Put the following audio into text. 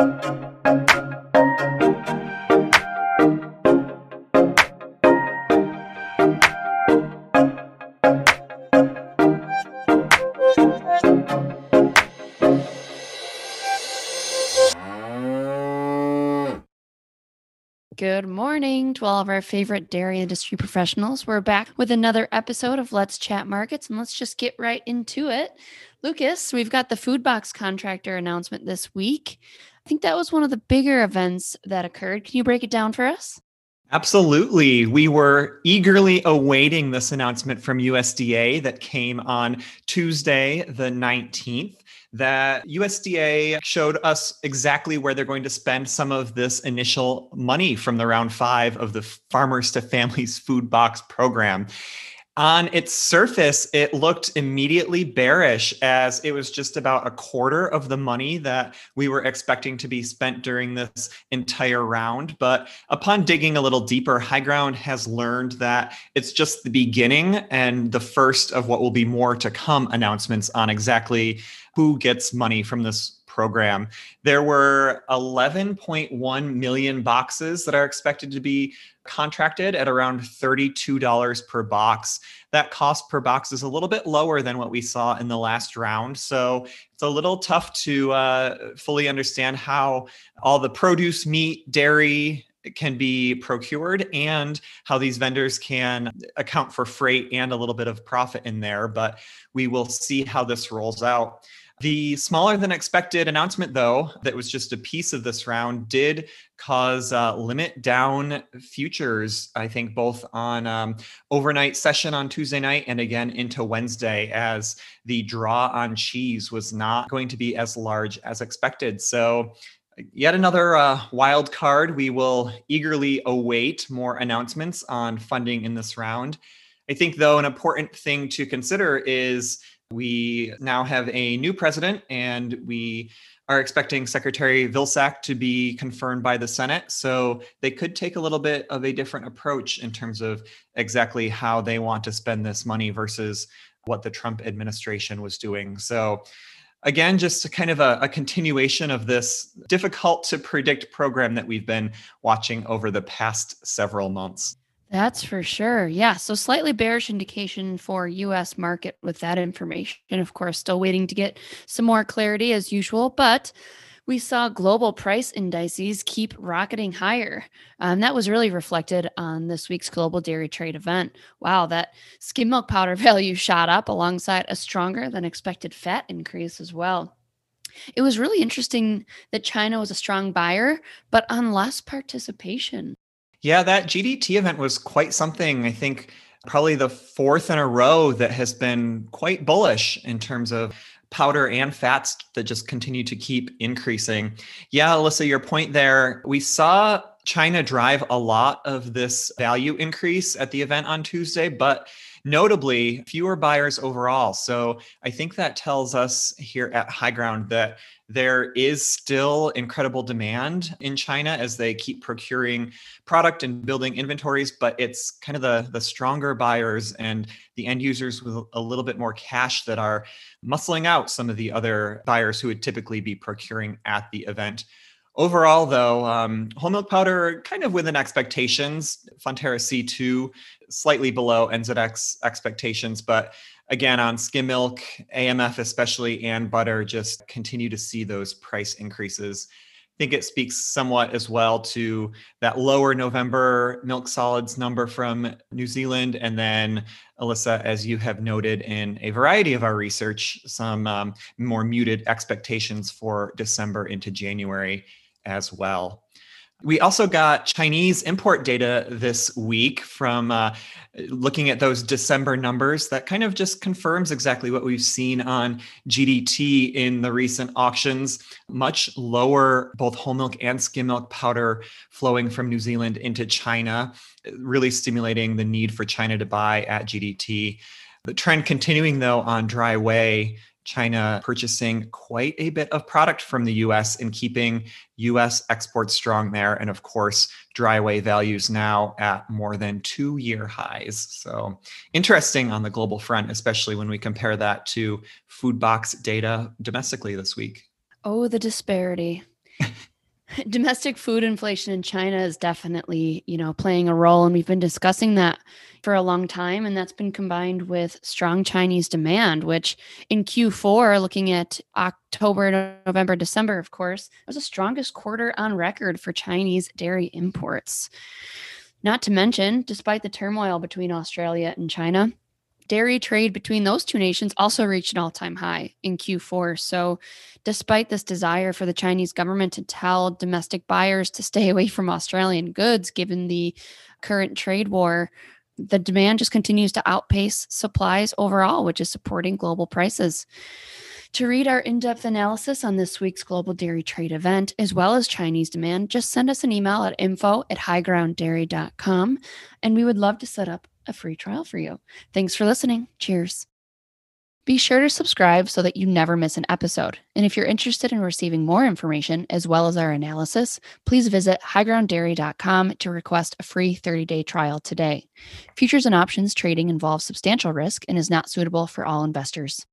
Good morning to all of our favorite dairy industry professionals. We're back with another episode of Let's Chat Markets and let's just get right into it. Lucas, we've got the food box contractor announcement this week. Think that was one of the bigger events that occurred. Can you break it down for us? Absolutely. We were eagerly awaiting this announcement from USDA that came on Tuesday, the 19th that USDA showed us exactly where they're going to spend some of this initial money from the round five of the Farmers to Families Food Box program. On its surface, it looked immediately bearish as it was just about a quarter of the money that we were expecting to be spent during this entire round. But upon digging a little deeper, High Ground has learned that it's just the beginning and the first of what will be more to come announcements on exactly who gets money from this program. There were 11.1 million boxes that are expected to be contracted at around $32 per box. That cost per box is a little bit lower than what we saw in the last round. So it's a little tough to uh, fully understand how all the produce, meat, dairy, can be procured and how these vendors can account for freight and a little bit of profit in there. But we will see how this rolls out. The smaller than expected announcement, though, that was just a piece of this round, did cause uh, limit down futures, I think, both on um, overnight session on Tuesday night and again into Wednesday, as the draw on cheese was not going to be as large as expected. So, yet another uh, wild card. We will eagerly await more announcements on funding in this round. I think, though, an important thing to consider is we now have a new president, and we are expecting Secretary Vilsack to be confirmed by the Senate. So they could take a little bit of a different approach in terms of exactly how they want to spend this money versus what the Trump administration was doing. So again, just kind of a, a, continuation of this difficult to predict program that we've been watching over the past several months. That's for sure. Yeah. So slightly bearish indication for US market with that information. Of course, still waiting to get some more clarity as usual, but we saw global price indices keep rocketing higher. Um, that was really reflected on this week's global dairy trade event. Wow, that skim milk powder value shot up alongside a stronger than expected fat increase as well. It was really interesting that China was a strong buyer, but on less participation. Yeah, that GDT event was quite something. I think probably the fourth in a row that has been quite bullish in terms of powder and fats that just continue to keep increasing. Yeah, Alyssa, your point there. We saw China drive a lot of this value increase at the event on Tuesday, but notably fewer buyers overall. So I think that tells us here at High Ground that there is still incredible demand in China as they keep procuring product and building inventories, but it's kind of the, the stronger buyers and the end users with a little bit more cash that are muscling out some of the other buyers who would typically be procuring at the event. Overall, though, um, whole milk powder kind of within expectations. Fonterra C2 slightly below NZX expectations, but again on skim milk, AMF especially, and butter just continue to see those price increases. I think it speaks somewhat as well to that lower November milk solids number from New Zealand. And then, Alyssa, as you have noted in a variety of our research, some um, more muted expectations for December into January as well. We also got Chinese import data this week from uh, looking at those December numbers that kind of just confirms exactly what we've seen on GDT in the recent auctions. Much lower, both whole milk and skim milk powder flowing from New Zealand into China, really stimulating the need for China to buy at GDT. The trend continuing though on dry whey China purchasing quite a bit of product from the US and keeping US exports strong there. And of course, dry whey values now at more than two year highs. So interesting on the global front, especially when we compare that to food box data domestically this week. Oh, the disparity. domestic food inflation in China is definitely, you know, playing a role and we've been discussing that for a long time and that's been combined with strong Chinese demand which in Q4 looking at October, November, December of course, was the strongest quarter on record for Chinese dairy imports. Not to mention, despite the turmoil between Australia and China, dairy trade between those two nations also reached an all time high in Q4. So, despite this desire for the Chinese government to tell domestic buyers to stay away from Australian goods, given the current trade war, the demand just continues to outpace supplies overall, which is supporting global prices. To read our in depth analysis on this week's global dairy trade event, as well as Chinese demand, just send us an email at info at highgrounddairy.com, and we would love to set up a free trial for you. Thanks for listening. Cheers. Be sure to subscribe so that you never miss an episode. And if you're interested in receiving more information as well as our analysis, please visit highgrounddairy.com to request a free 30 day trial today. Futures and options trading involves substantial risk and is not suitable for all investors.